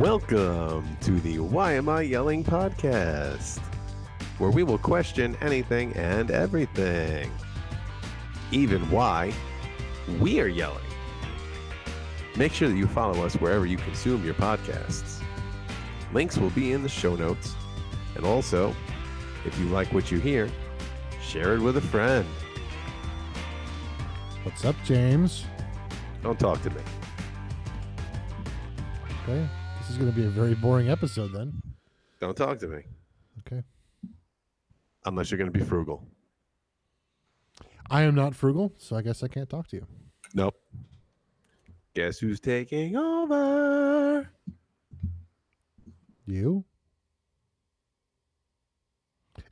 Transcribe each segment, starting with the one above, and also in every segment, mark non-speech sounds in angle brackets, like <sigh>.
Welcome to the Why Am I Yelling podcast, where we will question anything and everything, even why we are yelling. Make sure that you follow us wherever you consume your podcasts. Links will be in the show notes. And also, if you like what you hear, share it with a friend. What's up, James? Don't talk to me. Okay. This is going to be a very boring episode then. Don't talk to me. Okay. Unless you're going to be frugal. I am not frugal, so I guess I can't talk to you. Nope. Guess who's taking over? You?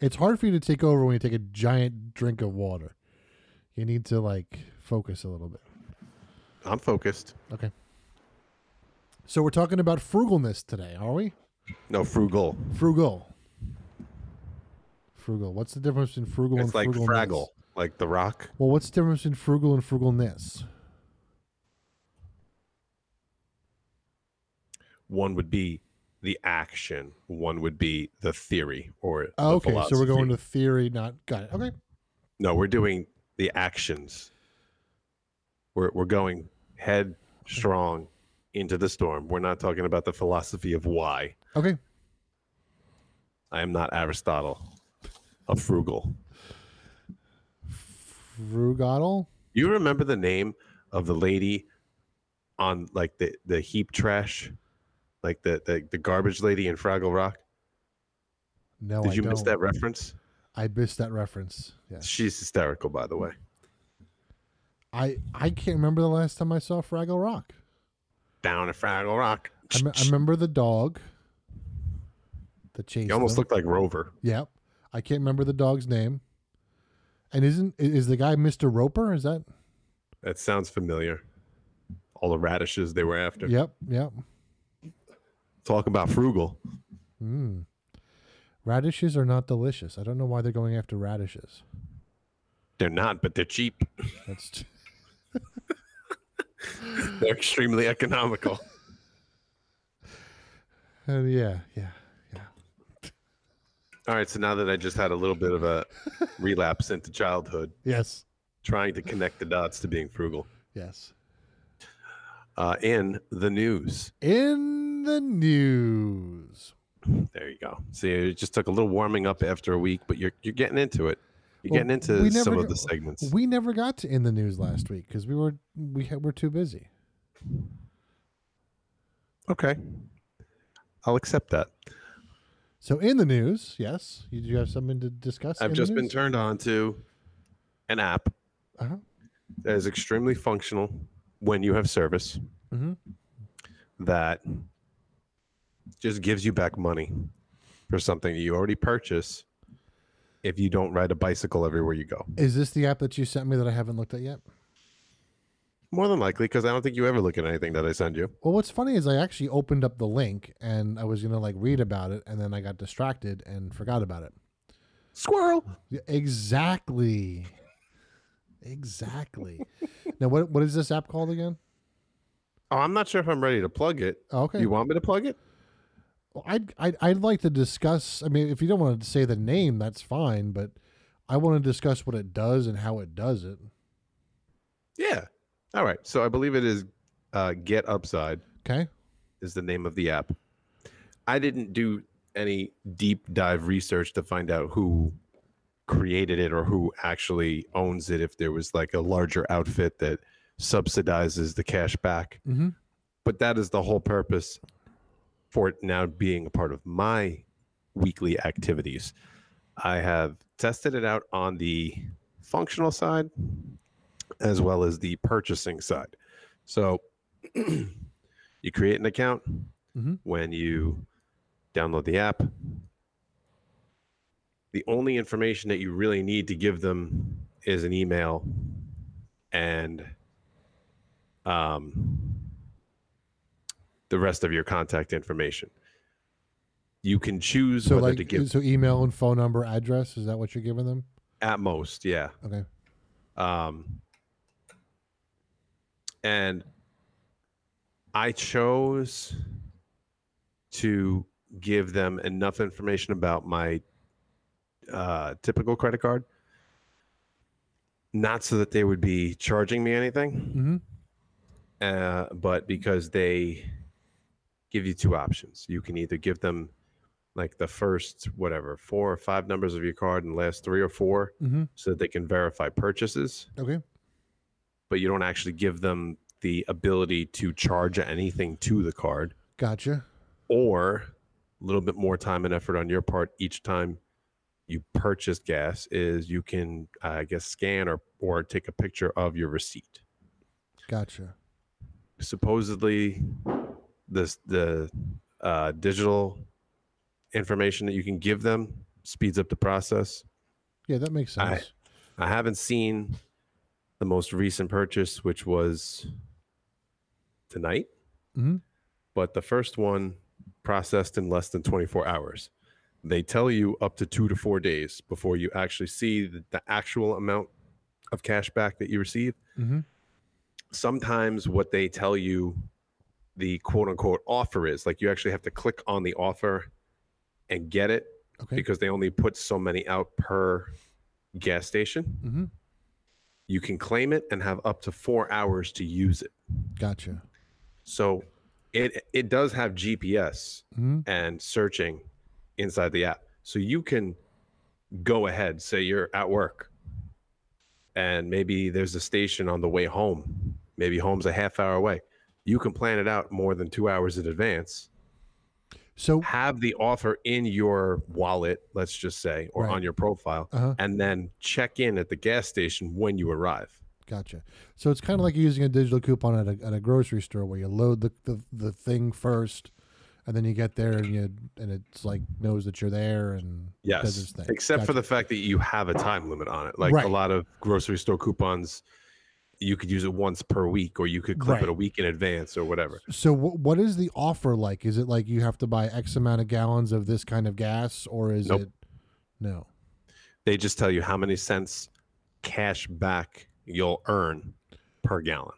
It's hard for you to take over when you take a giant drink of water. You need to like focus a little bit. I'm focused. Okay. So we're talking about frugalness today, are we? No, frugal. Frugal. Frugal. What's the difference between frugal and frugal? It's and like frugalness? Fraggle, like The Rock. Well, what's the difference between frugal and frugalness? One would be the action. One would be the theory or the Oh, okay, so we're going to theory, not got it. Okay. No, we're doing the actions. We're we're going head strong into the storm. We're not talking about the philosophy of why. Okay. I am not Aristotle, a frugal. Frugal. You remember the name of the lady on like the the heap trash, like the the, the garbage lady in Fraggle Rock? No, Did I you miss don't. that reference? I missed that reference. Yes. She's hysterical, by the way. I I can't remember the last time I saw Fraggle Rock. Down at Fraggle Rock. I, me- I remember the dog. The chase. You almost them. looked like Rover. Yep. I can't remember the dog's name. And isn't is the guy Mr. Roper? Is that? That sounds familiar. All the radishes they were after. Yep. Yep. Talk about frugal. Mm. Radishes are not delicious. I don't know why they're going after radishes. They're not, but they're cheap. That's t- <laughs> <laughs> <laughs> They're extremely economical. <laughs> uh, yeah, yeah, yeah. All right, so now that I just had a little bit of a <laughs> relapse into childhood, Yes, trying to connect the dots to being frugal. yes. Uh, in the news. In the news. There you go. See, it just took a little warming up after a week, but you're you're getting into it. You're Well, getting into we some never of the segments. We never got to in the news last week because we were we had, were too busy. Okay, I'll accept that. So in the news, yes, you, you have something to discuss. I've just been turned on to an app Uh-huh. that is extremely functional when you have service Mhm. that just gives you back money for something that you already purchase if you don't ride a bicycle everywhere you go. Is this the app that you sent me that I haven't looked at yet? More than likely, because I don't think you ever look at anything that I send you. Well, what's funny is I actually opened up the link and I was gonna like read about it, and then I got distracted and forgot about it. Squirrel. Yeah, exactly. Exactly. <laughs> now, what what is this app called again? Oh, I'm not sure if I'm ready to plug it. Oh, okay. You want me to plug it? Well, I'd, I'd I'd like to discuss. I mean, if you don't want to say the name, that's fine. But I want to discuss what it does and how it does it. Yeah. All right. So I believe it is uh, Get Upside Okay. is the name of the app. I didn't do any deep dive research to find out who created it or who actually owns it. If there was like a larger outfit that subsidizes the cash back, Mm-hmm. but that is the whole purpose for it now being a part of my weekly activities. I have tested it out on the functional side as well as the purchasing side. So <clears throat> you create an account Mhm. when you download the app. The only information that you really need to give them is an email and um, the rest of your contact information. You can choose So whether like, to give so email and phone number, address. Is that what you're giving them? at most, yeah. Okay. Um, and I chose to give them enough information about my uh, typical credit card, not so that they would be charging me anything, Mm-hmm. uh, but because they give you two options. You can either give them like the first whatever four or five numbers of your card and last three or four Mm-hmm. so that they can verify purchases Okay. but you don't actually give them the ability to charge anything to the card Gotcha. or a little bit more time and effort on your part each time you purchase gas is you can i guess scan or or take a picture of your receipt Gotcha. supposedly this the uh, digital information that you can give them speeds up the process Yeah, that makes sense. I haven't seen the most recent purchase, which was tonight. Mhm. But the first one processed in less than 24 hours. They tell you up to two to four days before you actually see the, the actual amount of cash back that you receive. mm-hmm. Sometimes what they tell you the quote unquote offer is like you actually have to click on the offer and get it Okay. because they only put so many out per gas station mm-hmm. you can claim it and have up to four hours to use it. Gotcha. So it it does have GPS Mm-hmm. and searching inside the app. So you can go ahead, say you're at work and maybe there's a station on the way home. Maybe home's a half hour away. You can plan it out more than two hours in advance. So, Have the offer in your wallet, let's just say, or Right. on your profile, uh-huh. and then check in at the gas station when you arrive. Gotcha. So it's kind of like using a digital coupon at a, at a grocery store where you load the, the, the thing first, and then you get there and you and it's like knows that you're there and does Yes, except for the fact that you have a time limit on it. Like Right. a lot of grocery store coupons, you could use it once per week, or you could clip Right. it a week in advance, or whatever. So wh- what is the offer like? Is it like you have to buy X amount of gallons of this kind of gas, or is Nope. it no? They just tell you how many cents cash back you'll earn per gallon,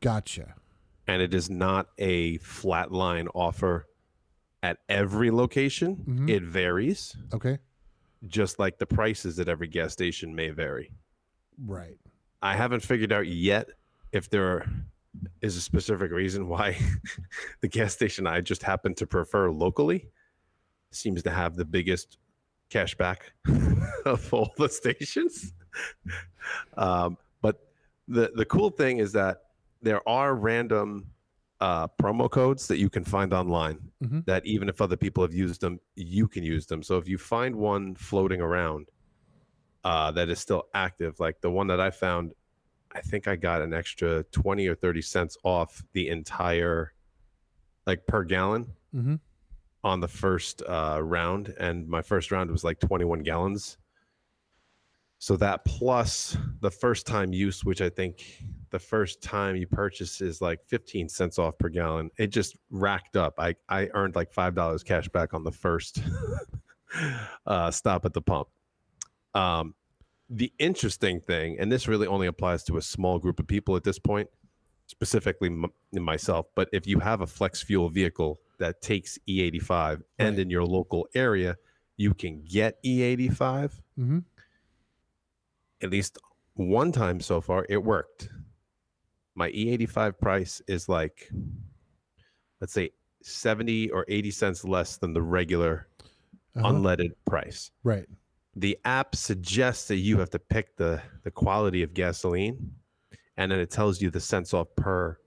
Gotcha. and it is not a flat line offer at every location. Mhm. It varies, Okay. just like the prices at every gas station may vary. Right. I haven't figured out yet if there is a specific reason why <laughs> the gas station I just happen to prefer locally seems to have the biggest cashback <laughs> of all the stations. Um, but the the cool thing is that there are random uh, promo codes that you can find online Mhm. that even if other people have used them, you can use them. So if you find one floating around uh, that is still active, like the one that I found, I think I got an extra 20 or 30 cents off the entire, like per gallon Mm-hmm. on the first uh, round. And my first round was like 21 gallons. So that plus the first time use, which I think the first time you purchase is like 15 cents off per gallon. It just racked up. I, I earned like $5 cash back on the first <laughs> uh, stop at the pump. Um, the interesting thing, and this really only applies to a small group of people at this point, specifically m- myself, but if you have a flex fuel vehicle that takes E85 and in your local area, you can get E85 Mm-hmm. at least one time so far, it worked. My E85 price is like, let's say, 70 or 80 cents less than the regular Uh-huh. unleaded price. right. The app suggests that you have to pick the, the quality of gasoline, and then it tells you the cents off per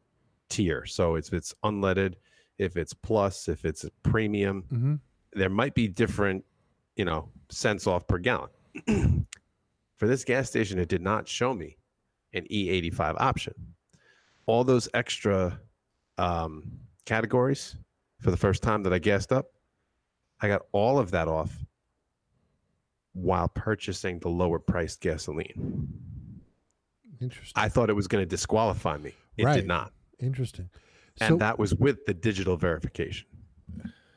tier. So it's, if it's unleaded, if it's plus, if it's premium, Mm-hmm. there might be different, you know, cents off per gallon. <clears throat> For this gas station, it did not show me an E85 option. All those extra um, categories for the first time that I gassed up, I got all of that off while purchasing the lower priced gasoline. Interesting. I thought it was going to disqualify me. It Right. did not. Interesting. And So that was with the digital verification.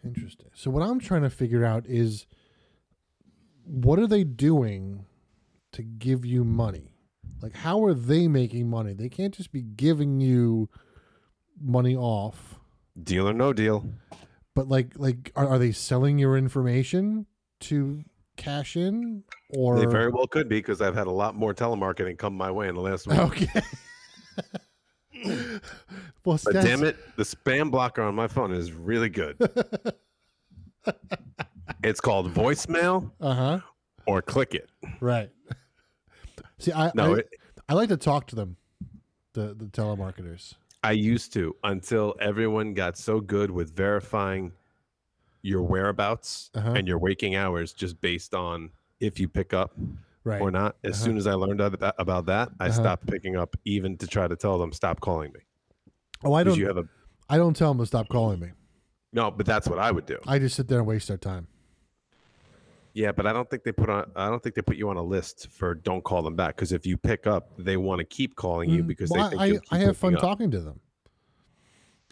interesting. So what I'm trying to figure out is what are they doing to give you money? Like how are they making money? They can't just be giving you money off. Deal or no deal. But like like are, are they selling your information to cash in or They very well could be because I've had a lot more telemarketing come my way in the last week. Okay. <laughs> well, But damn it, the spam blocker on my phone is really good. <laughs> it's called voicemail Uh huh. or click it. Right. See, I No, I, it, I like to talk to them, the the telemarketers. I used to until everyone got so good with verifying your whereabouts Uh-huh. and your waking hours just based on if you pick up Right. or not. As Uh-huh. soon as I learned about about that, I Uh-huh. stopped picking up even to try to tell them stop calling me. oh, I don't. you have a I don't tell them to stop calling me. no, but that's what I would do. I just sit there and waste their time. Yeah, but I don't think they put on. I don't think they put you on a list for don't call them back because if you pick up, they want to keep calling you Mm, because well, they think I I have fun up. talking to them.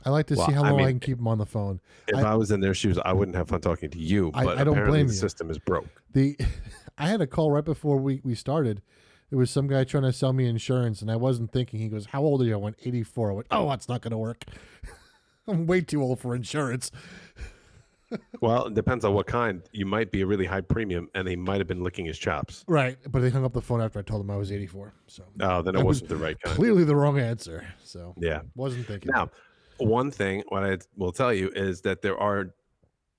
I like to Well, see how long I, mean, can keep them on the phone. If I- I, was in their shoes, I wouldn't have fun talking to you. I- But I don't apparently blame the you. system is broke. The <laughs> I had a call right before we, we started. It was some guy trying to sell me insurance, and I wasn't thinking. He goes, "How old are you?" I went, "84." I went, "Oh, that's not going to work. <laughs> I'm way too old for insurance." <laughs> Well, it depends on what kind. You might be a really high premium, and he might have been licking his chops. Right, but they hung up the phone after I told them I was 84. So Oh, then it was wasn't the right kind. clearly the wrong answer. So Yeah. wasn't thinking. Now, one thing what I will tell you is that there are,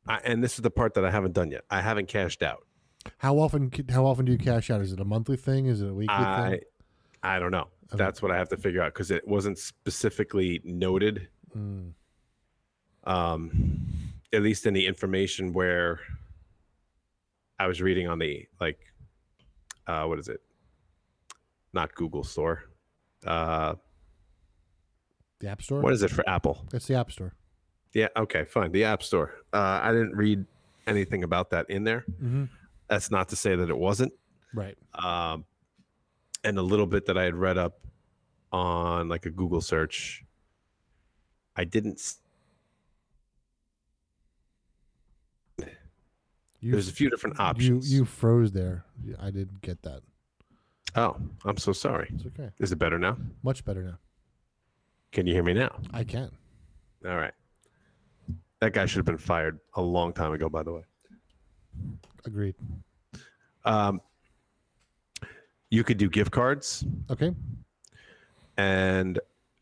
I, and this is the part that I haven't done yet. I haven't cashed out. How often? How often do you cash out? Is it a monthly thing? Is it a weekly I, thing? I don't know. Okay. That's what I have to figure out because it wasn't specifically noted. Mm, um, at least in the information where I was reading on the like, uh, what is it? Not Google Store. Uh, the App Store. what is it for Apple? It's the App Store. Yeah, okay, fine. The App Store. Uh, I didn't read anything about that in there. Mm-hmm. That's not to say that it wasn't. Right. Um, and a little bit that I had read up on like a Google search, I didn't. You, There's a few different you options. you froze there. I didn't get that. Oh, I'm so sorry. It's okay. Is it better now? Much better now. Can you hear me now? I can. All right. That guy should have been fired a long time ago, by the way. Agreed. Um, you could do gift cards, Okay. and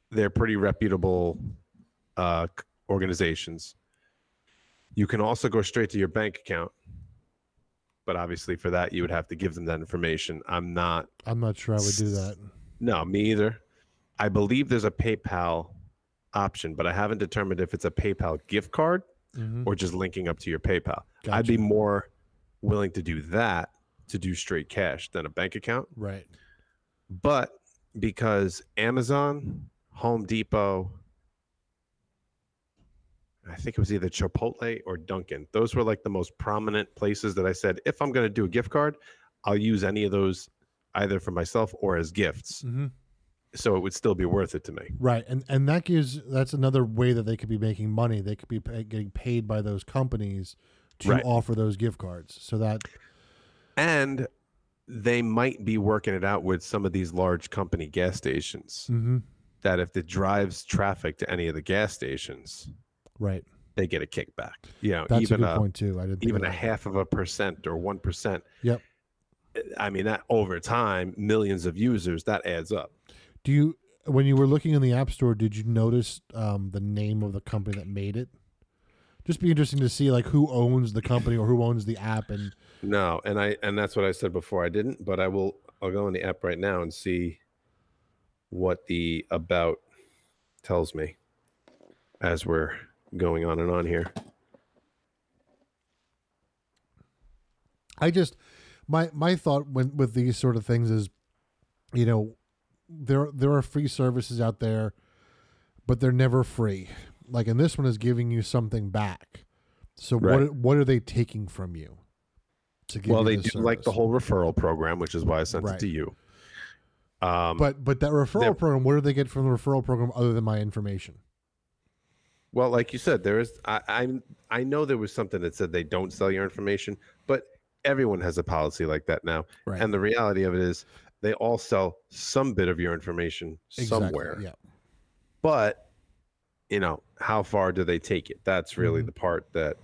they're pretty reputable uh, organizations. You can also go straight to your bank account, but obviously for that you would have to give them that information. I'm not. I'm not sure I would do that. No, me either. I believe there's a PayPal option, but I haven't determined if it's a PayPal gift card Mhm. or just linking up to your PayPal. I'd be more willing to do that to do straight cash than a bank account. Right. But because Amazon, Home Depot, I think it was either Chipotle or Dunkin', those were like the most prominent places that I said, if I'm going to do a gift card, I'll use any of those either for myself or as gifts. hmm So it would still be worth it to me. Right. And and that gives that's another way that they could be making money. They could be pay, getting paid by those companies to Right. offer those gift cards. So that And they might be working it out with some of these large company gas stations mhm. that if it drives traffic to any of the gas stations, right. they get a kickback. You know, That's even a a, point too. I didn't even a half of a percent or one percent. Yep. I mean, that over time, millions of users, that adds up. Do you when you were looking in the app store, did you notice um, the name of the company that made it? Just be interesting to see like who owns the company or who owns the app and No, and I and that's what I said before. I didn't, but I will. I'll go in the app right now and see what the about tells me as we're going on and on here. I just my my thought when with these sort of things is, you know, there there are free services out there, but they're never free. Like and this one is giving you something back. So Right. what what are they taking from you? To give Well, you they do like the whole referral program, which is why I sent Right. it to you. Um, But but that referral program, what do they get from the referral program other than my information? Well, like you said, there is. I, I I know there was something that said they don't sell your information, but everyone has a policy like that now. Right. And the reality of it is, they all sell some bit of your information somewhere. Yeah. But you know, how far do they take it? That's really Mhm. the part that,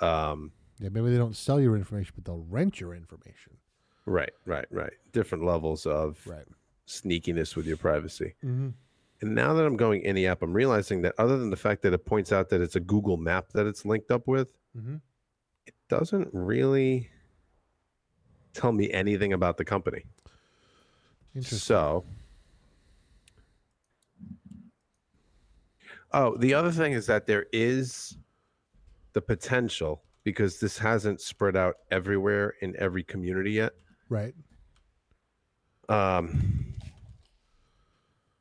um, Yeah, maybe they don't sell your information, but they'll rent your information. right, right, right. Different levels of Right. sneakiness with your privacy. Mm-hmm. And now that I'm going in the app, I'm realizing that other than the fact that it points out that it's a Google map that it's linked up with, Mm-hmm. it doesn't really tell me anything about the company. Interesting. So, oh, the other thing is that there is the potential because this hasn't spread out everywhere in every community yet. Right. Um,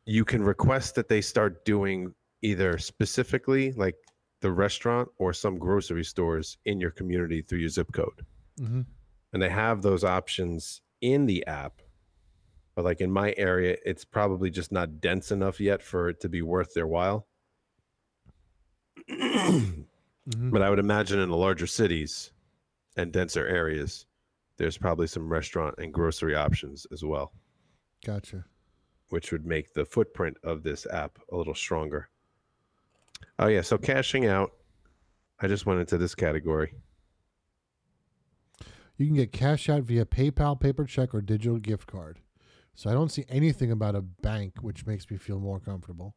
you can request that they start doing either specifically like the restaurant or some grocery stores in your community through your zip code. Mm-hmm. and they have those options in the app but like in my area it's probably just not dense enough yet for it to be worth their while <clears throat> Mm-hmm. but i would imagine in the larger cities and denser areas there's probably some restaurant and grocery options as well Gotcha. which would make the footprint of this app a little stronger oh yeah so cashing out i just went into this category You can get cash out via PayPal, paper check, or digital gift card. So I don't see anything about a bank, which makes me feel more comfortable.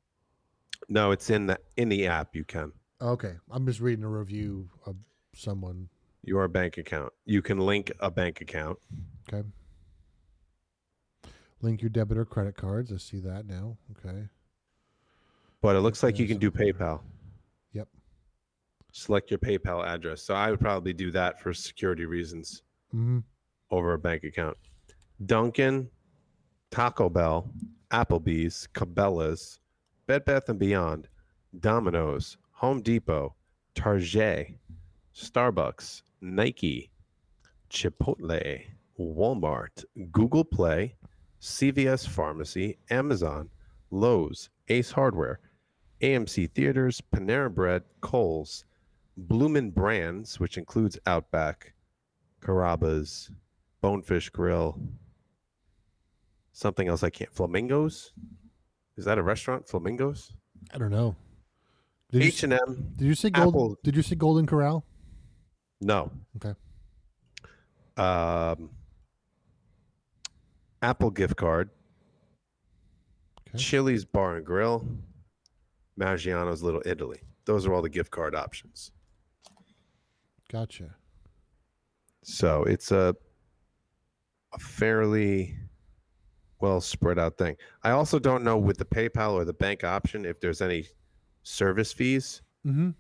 no it's in the in the app you can Okay, I'm just reading a review of someone. your bank account you can link a bank account Okay. Link your debit or credit cards. I see that now. Okay. But it looks like you can do. PayPal. Yep. Select your PayPal address. So I would probably do that for security reasons Mm-hmm. over a bank account. Dunkin', Taco Bell, Applebee's, Cabela's, Bed Bath and Beyond, Domino's, Home Depot, Target, Starbucks, Nike, Chipotle, Walmart, Google Play, CVS Pharmacy, Amazon, Lowe's, Ace Hardware, AMC Theaters, Panera Bread, Kohl's, Bloomin' Brands, which includes Outback, Carrabba's, Bonefish Grill, something else I can't. Flamingos? Is that a restaurant? Flamingos? I don't know. H and M? did you say gold, Apple- Did you say Golden Corral? No. Okay. Um, Apple gift card. Okay. Chili's Bar and Grill. Maggiano's Little Italy. Those are all the gift card options. Gotcha. So it's a, a fairly well spread out thing. I also don't know with the PayPal or the bank option if there's any service fees. Mm-hmm.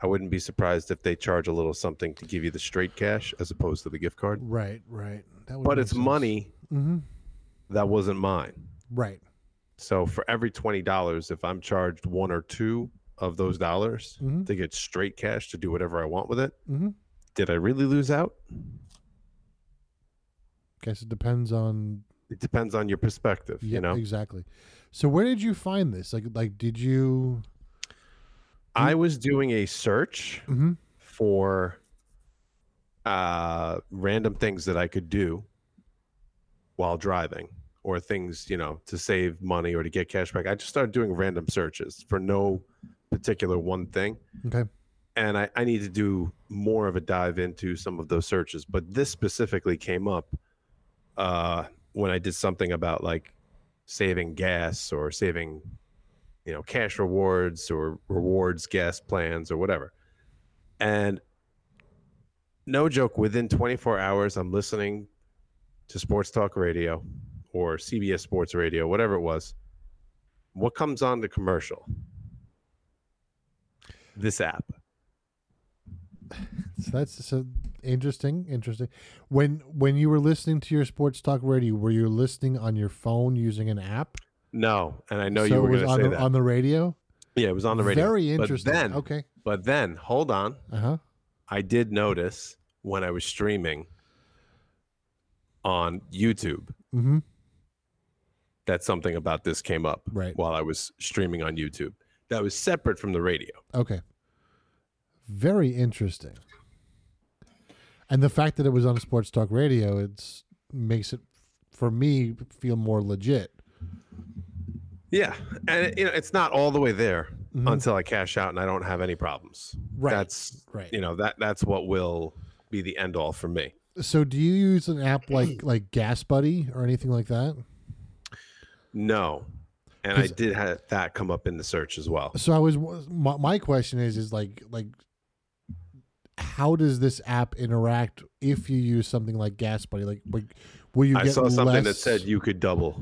I wouldn't be surprised if they charge a little something to give you the straight cash as opposed to the gift card. Right. Right. That would But it's sense. money Mm-hmm. that wasn't mine. Right. So for every twenty dollars, if I'm charged one or two of those dollars Mhm. to get straight cash to do whatever I want with it, Mm-hmm. did I really lose out? Guess it depends on It depends on your perspective, yeah, you know. exactly. So where did you find this? Like, like did you? I was doing a search Mm-hmm. for uh, random things that I could do while driving, or things you know to save money or to get cash back. I just started doing random searches for no particular one thing. Okay. and I, I need to do more of a dive into some of those searches. But this specifically came up uh, when I did something about like saving gas or saving, you know, cash rewards or rewards gas plans or whatever. And no joke, within 24 hours, I'm listening to Sports Talk Radio or CBS Sports Radio, whatever it was. What comes on the commercial? This app. So that's so interesting. Interesting. When when you were listening to your sports talk radio, were you listening on your phone using an app? No, and I know so you were going to on say the, that. on the radio. yeah, it was on the radio. Very interesting. But then, okay. but then, hold on. Uh huh. I did notice when I was streaming on YouTube Mm-hmm. that something about this came up Right. while I was streaming on YouTube. That was separate from the radio. Okay. Very interesting. And the fact that it was on sports talk radio, it's makes it for me feel more legit. Yeah, and it, you know, it's not all the way there. Mhm. until I cash out and I don't have any problems. Right. That's right. you know that that's what will be the end all for me. So do you use an app like <clears throat> like Gas Buddy or anything like that? No, and I did have that come up in the search as well. So I was my, my question is is like like how does this app interact if you use something like Gas Buddy? Like, like will you I saw something that said you could double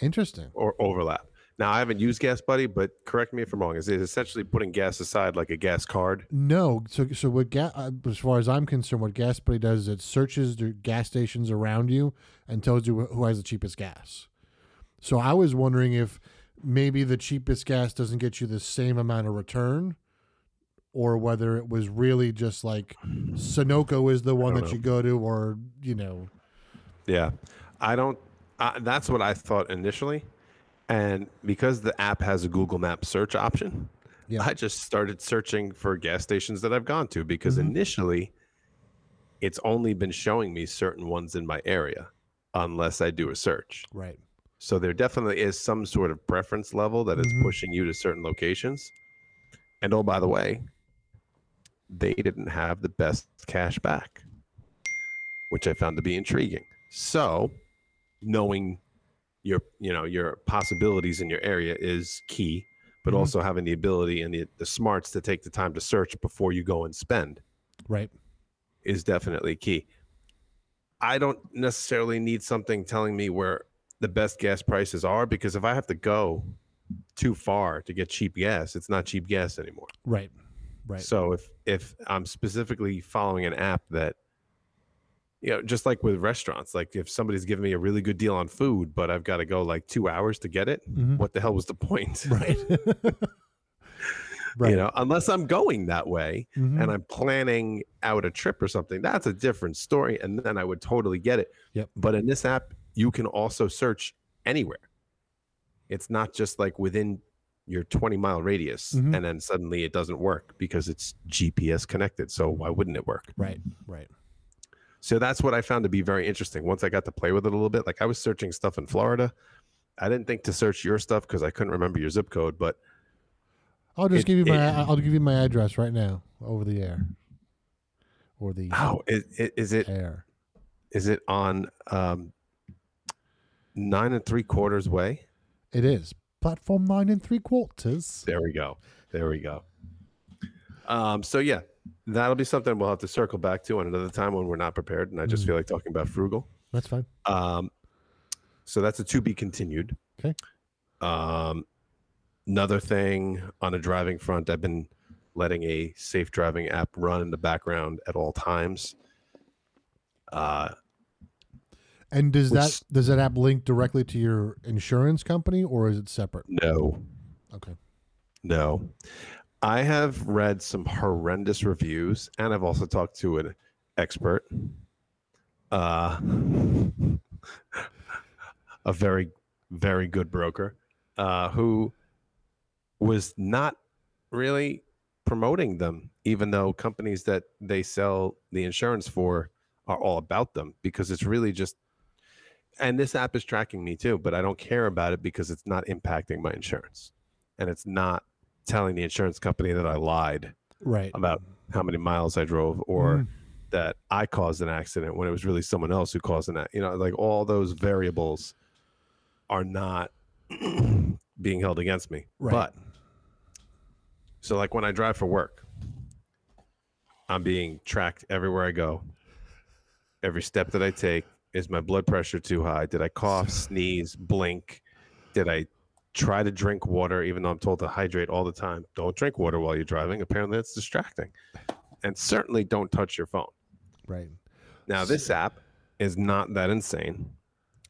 interesting. or overlap. Now I haven't used Gas Buddy, but correct me if I'm wrong. Is it essentially putting gas aside like a gas card? No, so so what gas uh, as far as I'm concerned, what Gas Buddy does is it searches the gas stations around you and tells you who has the cheapest gas. So I was wondering if maybe the cheapest gas doesn't get you the same amount of return, or whether it was really just like Sunoco is the one that know. you go to, or you know, Yeah, I don't. Uh, that's what I thought initially, and because the app has a Google Maps search option, Yeah. I just started searching for gas stations that I've gone to because Mhm. initially, it's only been showing me certain ones in my area, unless I do a search. right? So there definitely is some sort of preference level that is Mhm. pushing you to certain locations. And oh, by the way, they didn't have the best cash back, which I found to be intriguing. So, knowing your you know your possibilities in your area is key, but Mhm. also having the ability and the, the smarts to take the time to search before you go and spend Right. is definitely key. I don't necessarily need something telling me where the best gas prices are because if I have to go too far to get cheap gas, it's not cheap gas anymore. Right. Right. So if if I'm specifically following an app that you know, just like with restaurants, like if somebody's giving me a really good deal on food, but I've got to go like two hours to get it, Mhm. what the hell was the point? <laughs> Right. <laughs> right. You know, unless I'm going that way, Mhm. and I'm planning out a trip or something, that's a different story. And then I would totally get it. Yep. But in this app, you can also search anywhere. It's not just like within your 20 mile radius Mhm. and then suddenly it doesn't work because it's GPS connected. So why wouldn't it work? right. Right. So that's what I found to be very interesting. Once I got to play with it a little bit, like I was searching stuff in Florida. I didn't think to search your stuff because I couldn't remember your zip code, but I'll just It- give you my it- I'll give you my address right now over the air. Or the oh, is, is it air. is it on um, nine and three quarters way? It is. Platform nine and three quarters. There we go. There we go. Um, so yeah, that'll be something we'll have to circle back to on another time when we're not prepared. And I just Mhm. feel like talking about frugal. That's fine. Um, so that's a to be continued. Okay. Um, another thing on a driving front, I've been letting a safe driving app run in the background at all times. Uh, And does that does that app link directly to your insurance company or is it separate? no, Okay. No. I have read some horrendous reviews and I've also talked to an expert. Uh <laughs> a very very good broker uh who was not really promoting them even though companies that they sell the insurance for are all about them because it's really just and this app is tracking me too but I don't care about it because it's not impacting my insurance and it's not telling the insurance company that I lied Right. about how many miles I drove or Mhm. that I caused an accident when it was really someone else who caused an accident. You know, like all those variables are not <clears throat> being held against me. Right. But so like when I drive for work, I'm being tracked everywhere I go. Every step that I take, is my blood pressure too high? Did I cough, <laughs> sneeze, blink? Did I try to drink water even though I'm told to hydrate all the time? Don't drink water while you're driving. Apparently it's distracting. And certainly don't touch your phone. Right. Now, this app is not that insane,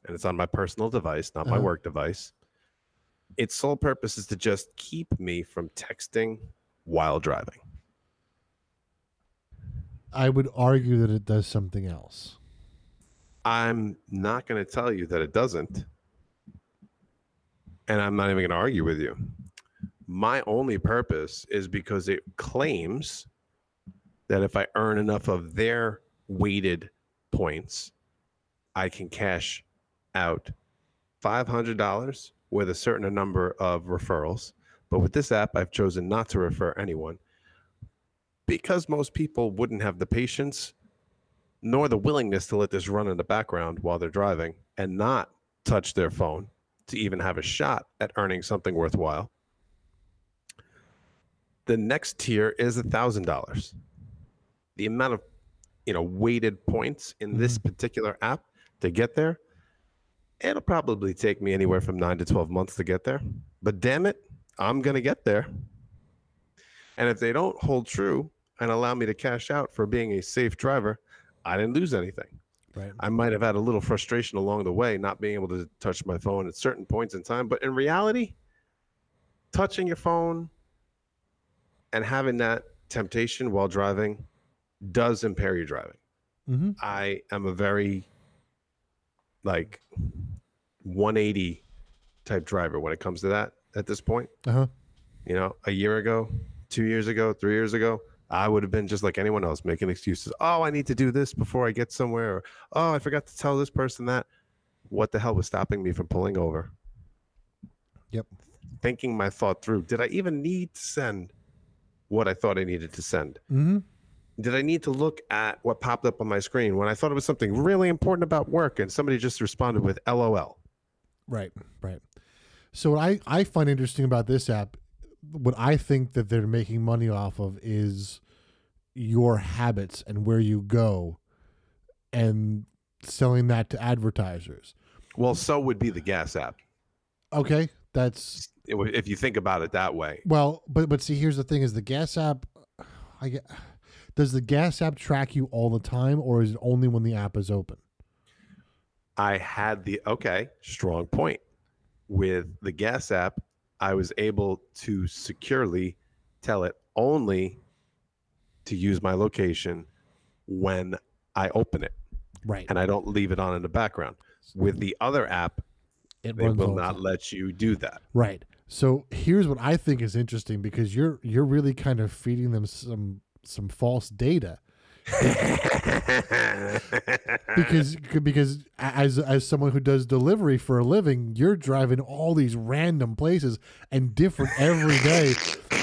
and it's on my personal device, not my Uh-huh. work device. Its sole purpose is to just keep me from texting while driving. I would argue that it does something else. I'm not going to tell you that it doesn't, and I'm not even going to argue with you. My only purpose is because it claims that if I earn enough of their weighted points, I can cash out $500 with a certain number of referrals But with this app, I've chosen not to refer anyone because most people wouldn't have the patience nor the willingness to let this run in the background while they're driving and not touch their phone to even have a shot at earning something worthwhile. The next tier is a thousand dollars. The amount of you know weighted points in this mm-hmm. particular app to get there, it'll probably take me anywhere from nine to twelve months to get there. But damn it, I'm gonna get there. And if they don't hold true and allow me to cash out for being a safe driver, I didn't lose anything. Right. I might have had a little frustration along the way, not being able to touch my phone at certain points in time. But in reality, touching your phone and having that temptation while driving does impair your driving. Mm-hmm. I am a very like 180 type driver when it comes to that at this point. Uh huh. You know, a year ago, two years ago, three years ago, I would have been just like anyone else making excuses. Oh, I need to do this before I get somewhere. Or, oh, I forgot to tell this person that. What the hell was stopping me from pulling over? Yep. Thinking my thought through. Did I even need to send what I thought I needed to send? Mm-hmm. Did I need to look at what popped up on my screen when I thought it was something really important about work and somebody just responded with LOL? Right, right. So what I, I find interesting about this app, what I think that they're making money off of is your habits and where you go and selling that to advertisers. Well, so would be the gas app. Okay, that's If you think about it that way. well, but but see here's the thing is the gas app I get does the gas app track you all the time or is it only when the app is open? I had the okay, strong point. With the gas app, I was able to securely tell it only to use my location when I open it Right. and I don't leave it on in the background. With the other app, It they will not time. let you do that. Right. So here's what I think is interesting because you're you're really kind of feeding them some some false data because because as as someone who does delivery for a living, you're driving all these random places and different every day,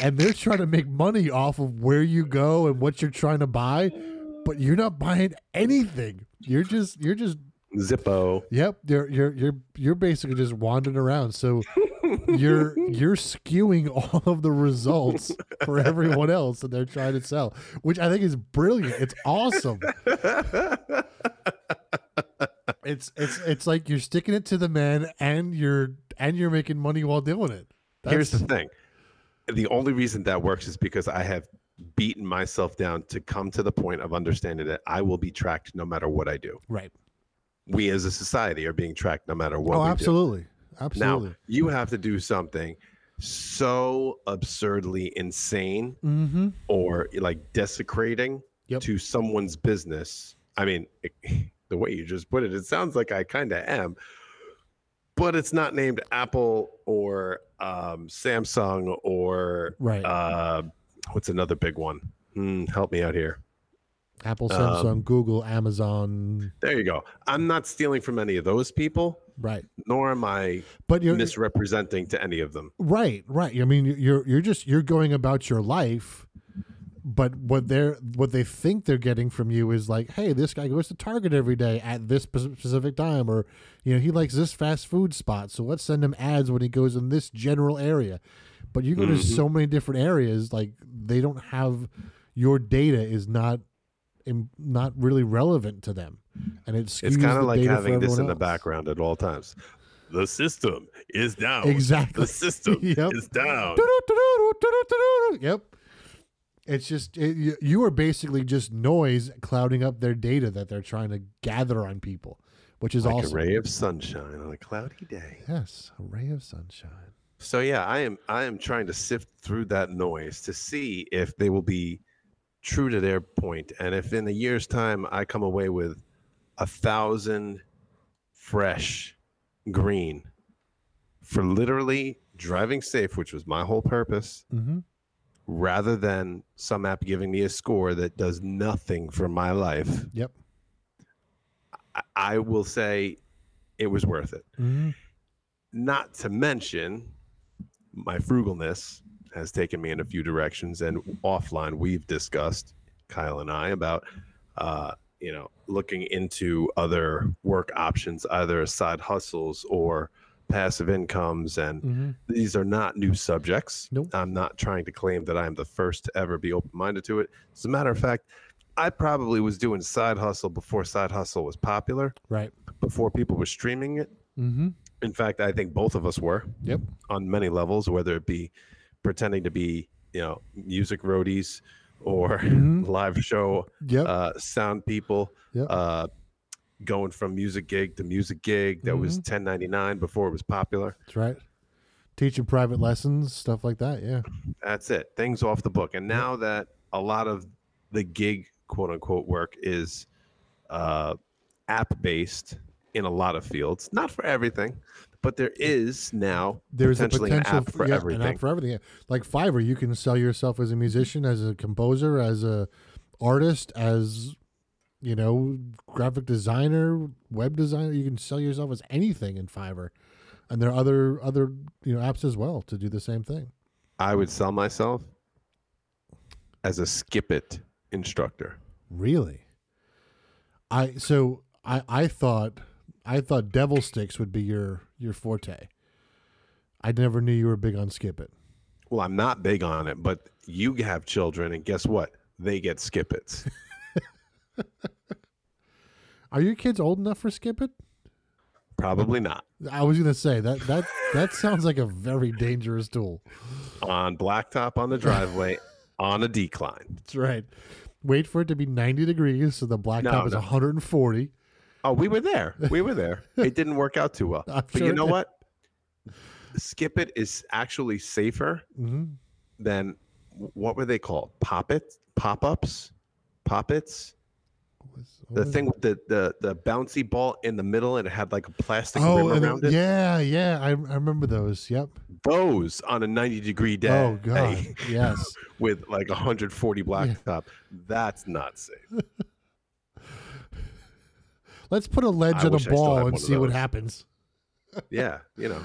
and they're trying to make money off of where you go and what you're trying to buy, but you're not buying anything. You're just you're just Zippo. Yep, you're you're you're you're basically just wandering around. So you're <laughs> you're skewing all of the results for everyone else that they're trying to sell, which I think is brilliant. It's awesome. It's it's it's like you're sticking it to the man and you're and you're making money while doing it. Here's the thing. The only reason that works is because I have beaten myself down to come to the point of understanding that I will be tracked no matter what I do. right. We as a society are being tracked no matter what oh, we do. Absolutely. Now, you have to do something so absurdly insane mm-hmm. or like desecrating Yep. to someone's business. I mean, <laughs> the way you just put it, it sounds like I kind of am, but it's not named Apple or um, Samsung or Right. uh, what's another big one? Hmm, help me out here. Apple, um, Samsung, Google, Amazon. There you go. I'm not stealing from any of those people, Right. nor am I But you're misrepresenting to any of them. Right, right. I mean, you're you're just you're going about your life, but what they're what they think they're getting from you is like, hey, this guy goes to Target every day at this specific time, or you know, he likes this fast food spot, so let's send him ads when he goes in this general area. But you go to Mhm. so many different areas, like they don't have your data is not not really relevant to them, and it It's kind of like having this in everyone the background at all times. The system is down. Exactly. The system <laughs> Yep. is down. Yep. It's just it, you- you are basically just noise clouding up their data that they're trying to gather on people, which is Like awesome. a ray of sunshine on a cloudy day. Yes, a ray of sunshine. So yeah, I am I am trying to sift through that noise to see if they will be true to their point, and if in a year's time I come away with a thousand fresh green for literally driving safe, which was my whole purpose, Mm-hmm. rather than some app giving me a score that does nothing for my life, Yep. I, I will say it was worth it. Mm-hmm. Not to mention my frugalness has taken me in a few directions, and offline we've discussed Kyle and I about uh, you know looking into other work options, either side hustles or passive incomes, and Mm-hmm. these are not new subjects. Nope. I'm not trying to claim that I am the first to ever be open minded to it. As a matter of fact, I probably was doing side hustle before side hustle was popular, Right. before people were streaming it. Mm-hmm. In fact, I think both of us were Yep. on many levels, whether it be pretending to be, you know, music roadies or <laughs> Mhm. live show Yep. uh, sound people, Yep. uh, going from music gig to music gig that was 1099 before it was popular. That's right. Teaching private lessons, stuff like that. Yeah. That's it. Things off the book. And now that a lot of the gig quote unquote work is uh, app based in a lot of fields, not for everything, but there is now There's a potential an app for yeah, everything. An app for everything. Like Fiverr, you can sell yourself as a musician, as a composer, as a artist, as you know, graphic designer, web designer. You can sell yourself as anything in Fiverr, and there are other other you know apps as well to do the same thing. I would sell myself as a skip it instructor. Really? I so I I thought I thought devil sticks would be your your forte. I never knew you were big on skip it. Well, I'm not big on it, but you have children, and guess what? They get skip it. <laughs> Are your kids old enough for skip it? Probably not. I was gonna say that that that sounds like a very dangerous tool. On blacktop on the driveway <laughs> on a decline. That's right. Wait for it to be 90 degrees so the blacktop No, is no. 140. Oh, we were there. We were there. It didn't work out too well. <laughs> I'm but sure you know did. what? Skip it is actually safer hmm than what were they called? Pop it? Pop ups? Pop its? The thing with the, the the bouncy ball in the middle and it had like a plastic Oh, rim around it- yeah, yeah. I, I remember those. Yep. Those on a 90 degree day Oh <laughs> God. yes. <laughs> with like 140 blacktop. That's not safe. Let's put a ledge I on a wish I still had ball and see what happens. <laughs> Yeah, you know,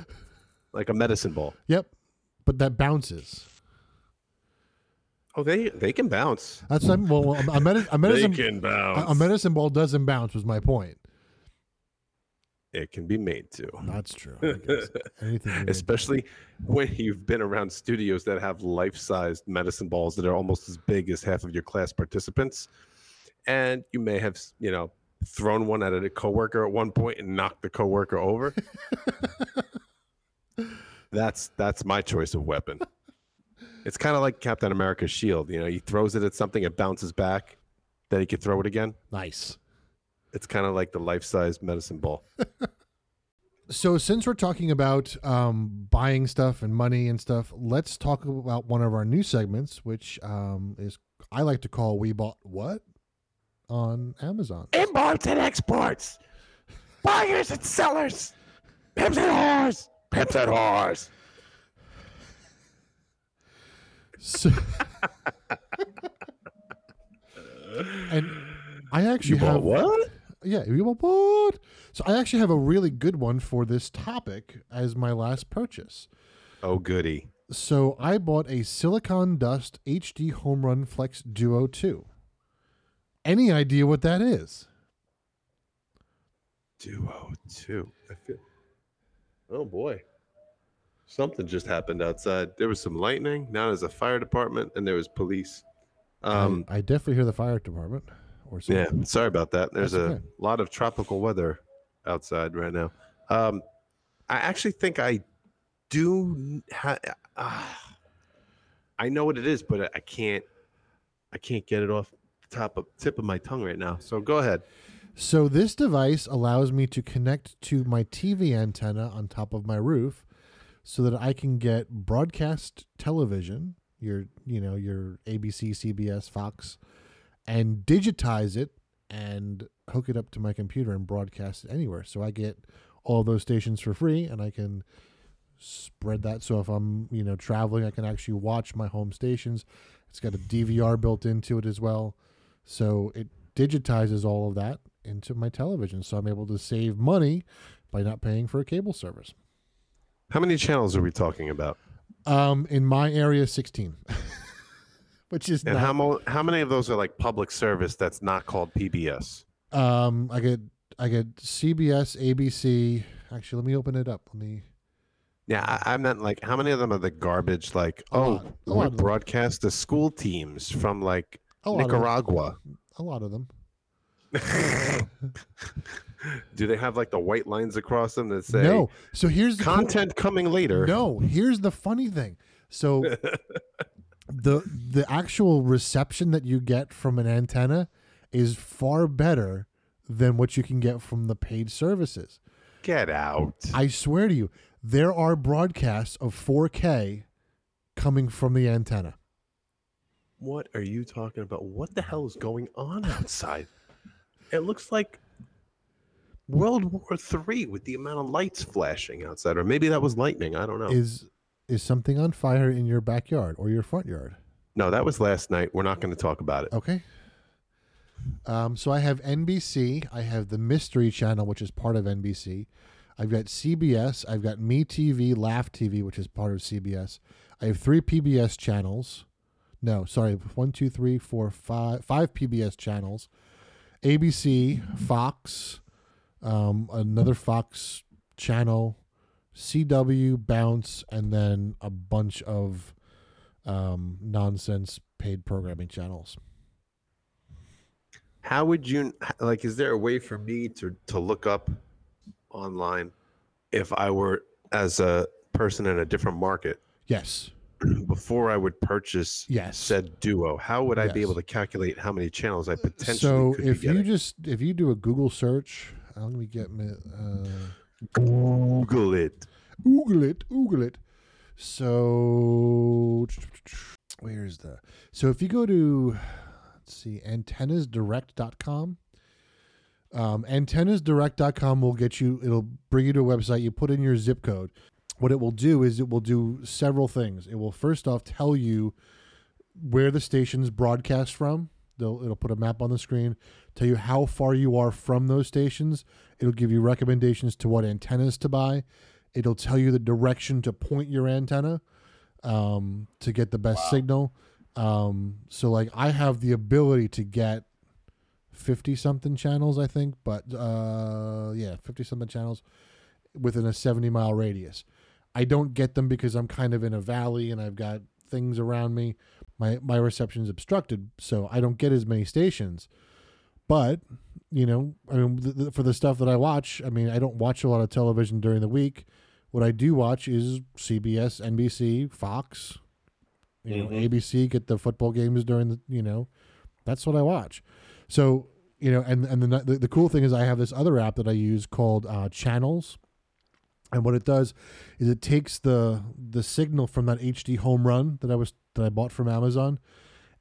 like a medicine ball. Yep. But that bounces. Oh, they they can bounce. That's not, well, a, medi- a <laughs> medicine they can bounce. a medicine ball doesn't bounce was my point. it can be made to. That's true. I <laughs> guess. Anything. Especially when you've been around studios that have life-sized medicine balls that are almost as big as half of your class participants, and you may have, you know, thrown one at a coworker at one point and knocked the coworker over. <laughs> that's that's my choice of weapon. <laughs> It's kind of like Captain America's shield. You know, he throws it at something, it bounces back, then he can throw it again. nice. It's kind of like the life-size medicine ball. <laughs> So since we're talking about um, buying stuff and money and stuff, let's talk about one of our new segments, which um, is I like to call "We Bought What" on Amazon. Imports and exports, buyers and sellers, pimps and whores, pimps and whores. So, and I actually You bought have what? yeah, we bought what? So I actually have a really good one for this topic as my last purchase. Oh, goody. So I bought a SiliconDust HD Home Run Flex Duo 2. Any idea what that is? Duo two. I feel. Oh boy. Something just happened outside. There was some lightning. Now there's a fire department and there was police. Um, I, I definitely hear the fire department or yeah. Sorry about that. There's That's a okay. lot of tropical weather outside right now. Um, I actually think I do. Ha- uh, I know what it is, but I- can't. I can't get it off top of tip of my tongue right now. So go ahead. So this device allows me to connect to my TV antenna on top of my roof so that I can get broadcast television, your you know, your ABC, CBS, Fox, and digitize it and hook it up to my computer and broadcast it anywhere. So I get all those stations for free and I can spread that so if I'm, you know, traveling I can actually watch my home stations. It's got a DVR built into it as well. So it digitizes all of that into my television. So I'm able to save money by not paying for a cable service. How many channels are we talking about? Um, in my area, sixteen, <laughs> which is And not. how mo- how many of those are like public service that's not called PBS? um, I get I get CBS, ABC. Actually, let me open it up. Let me. Yeah, I, I meant like how many of them are the garbage? Like, oh, lot. A lot we broadcast the school teams from like A Nicaragua. A lot of them. <laughs> Do they have like the white lines across them that say no. So here's the cool- content coming later? No, here's the funny thing. So <laughs> the the actual reception that you get from an antenna is far better than what you can get from the paid services. Get out. I swear to you, there are broadcasts of 4K coming from the antenna. What are you talking about? What the hell is going on outside? It looks like World War Three with the amount of lights flashing outside, or maybe that was lightning. I don't know. Is is something on fire in your backyard or your front yard? no, that was last night. We're not going to talk about it. Okay. Um, so I have NBC. I have the Mystery Channel, which is part of NBC. I've got CBS. I've got Me TV, Laff TV, which is part of CBS. I have three PBS channels. No, sorry, one, two, three, four, five, five PBS channels. ABC, Fox, um, another Fox channel, CW, Bounce, and then a bunch of um, nonsense paid programming channels. How would you like? Is there a way for me to to look up online if I were as a person in a different market Yes. Before I would purchase Yes. said duo? How would I be able to calculate how many channels I potentially so could if you just if you do a Google search, uh, let me get me uh, Google it. Google it, Google it. So where's the so if you go to let's see antennasdirect.com um, antennasdirect.com will get you it'll bring you to a website you put in your zip code what it will do is it will do several things. It will first off tell you where the stations broadcast from. They'll, it'll put a map on the screen tell you how far you are from those stations. It'll give you recommendations to what antennas to buy. It'll tell you the direction to point your antenna um, to get the best signal. Um, so like i have the ability to get 50 something channels i think but uh, yeah 50 something channels within a 70 mile radius i don't get them because i'm kind of in a valley and i've got things around me. My my reception is obstructed so i don't get as many stations. But you know i mean th- th- for the stuff that i watch i mean i don't watch a lot of television during the week. What i do watch is cbs nbc fox you know Mhm. abc get the football games during the you know that's what i watch. So you know and and the the, the cool thing is i have this other app that i use called uh, channels and what it does is it takes the the signal from that hd home run that i was that i bought from amazon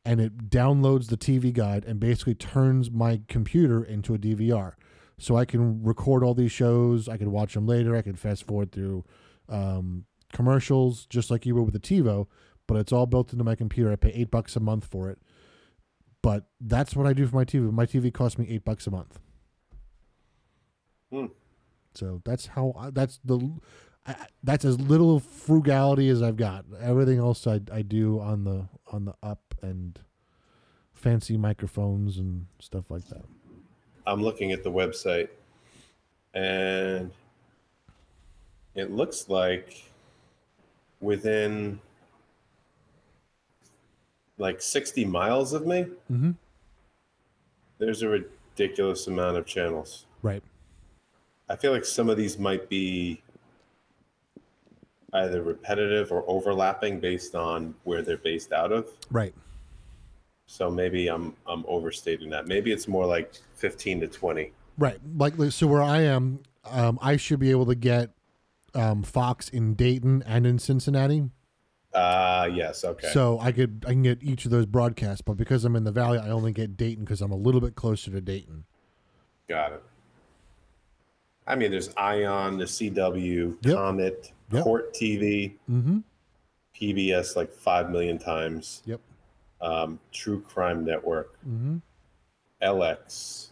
and it downloads the tv guide and basically turns my computer into a dvr so i can record all these shows i can watch them later i can fast forward through um, commercials just like you would with the tivo but it's all built into my computer. I pay eight bucks a month for it. But that's what i do for my tv my tv costs me eight bucks a month. Hmm. So that's how I, that's the I, that's as little frugality as I've got. Everything else I I do on the on the up and fancy microphones and stuff like that. I'm looking at the website and it looks like within like 60 miles of me, Mm-hmm. there's a ridiculous amount of channels. Right. I feel like some of these might be either repetitive or overlapping based on where they're based out of. Right. So maybe I'm I'm overstating that. Maybe it's more like 15 to 20. Right. Like so where I am, um, I should be able to get um, Fox in Dayton and in Cincinnati. Ah, yes, okay. So I could I can get each of those broadcasts, but because I'm in the valley, I only get Dayton because I'm a little bit closer to Dayton. Got it. I mean, there's Ion, the CW, Yep. Comet, Yep. Court TV, Mm-hmm. PBS like 5 million times, Yep. um, True Crime Network, Mm-hmm. LX.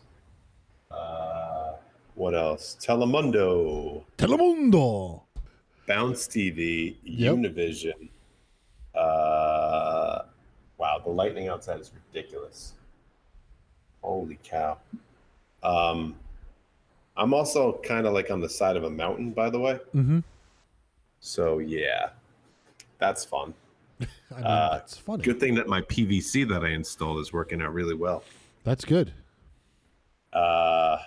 Uh, what else? Telemundo, Telemundo. Bounce TV, Yep. Univision, Uh, wow, the lightning outside is ridiculous. Holy cow. Um, I'm also kind of like on the side of a mountain, by the way. Mm-hmm. So yeah, that's fun. <laughs> I mean, Uh, that's funny. Good thing that my PVC that I installed is working out really well. That's good. Uh,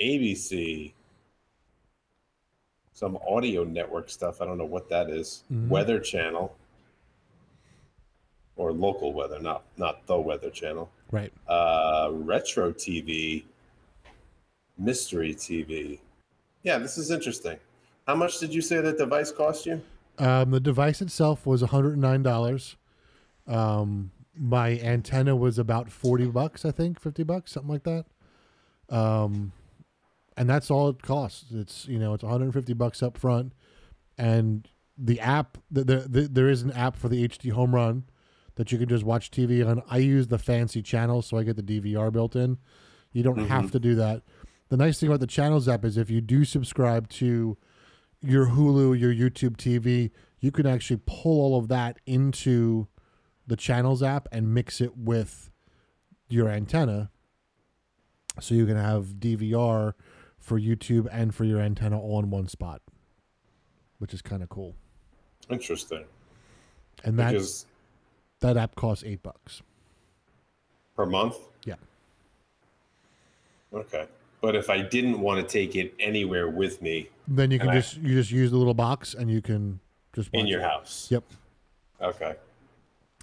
ABC, some audio network stuff. I don't know what that is. Mhm. Weather Channel, or local weather, not not the Weather Channel. Right. Uh, retro TV, mystery TV. Yeah, this is interesting. How much did you say that device cost you? Um, the device itself was $109. Um, my antenna was about 40 bucks, I think, 50 bucks, something like that. Um, and that's all it costs. It's, you know, it's 150 bucks up front. And the app, the, the, the, there is an app for the HDHomeRun that you can just watch TV on. I use the fancy channels, so I get the DVR built in. You don't have to do that. The nice thing about the channels app is if you do subscribe to your Hulu, your YouTube TV, you can actually pull all of that into the channels app and mix it with your antenna. So you can have DVR for YouTube and for your antenna all in one spot, which is kind of cool. Interesting. And that Because that app costs eight bucks. per month. Yeah. Okay. But if I didn't want to take it anywhere with me Then you can And I- just you just use the little box and you can just in your it. house. Yep. Okay.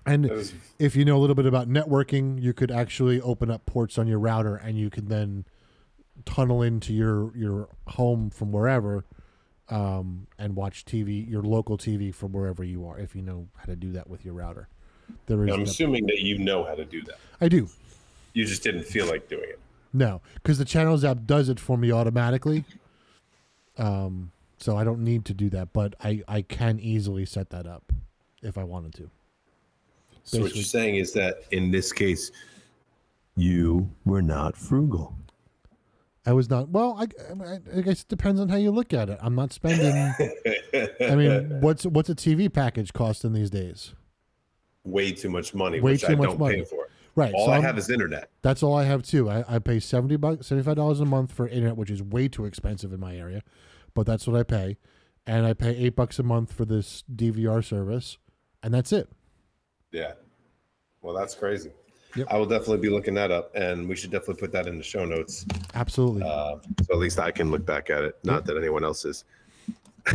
And is- if you know a little bit about networking, you could actually open up ports on your router and you can then tunnel into your your home from wherever um, and watch TV, your local TV from wherever you are, if you know how to do that with your router. There is I'm assuming that you know how to do that. I do. You just didn't feel like doing it. No, because the channels app does it for me automatically. Um, so I don't need to do that, but I I can easily set that up if I wanted to. So what you're saying is that in this case, you were not frugal. I was not well. I, I, I guess it depends on how you look at it. I'm not spending. I mean, <laughs> what's what's a TV package costing these days? Way too much money, Way which too I much don't money. pay for. Right. All so I I'm- have is internet. that's all I have too. I, I pay seventy bucks, seventy five dollars a month for internet, which is way too expensive in my area, but that's what I pay, and I pay eight bucks a month for this DVR service, and that's it. Yeah. Well, that's crazy. Yep. I will definitely be looking that up, and we should definitely put that in the show notes, Absolutely. uh, so at least I can look back at it. Not that anyone else is. <laughs>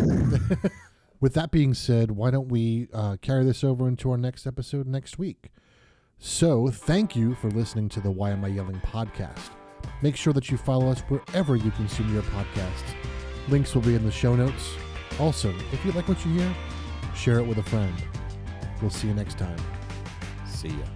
With that being said, why don't we uh, carry this over into our next episode next week? So, thank you for listening to the Why Am I Yelling podcast. Make sure that you follow us wherever you consume your podcasts. Links will be in the show notes. Also, if you like what you hear, share it with a friend. We'll see you next time. See ya.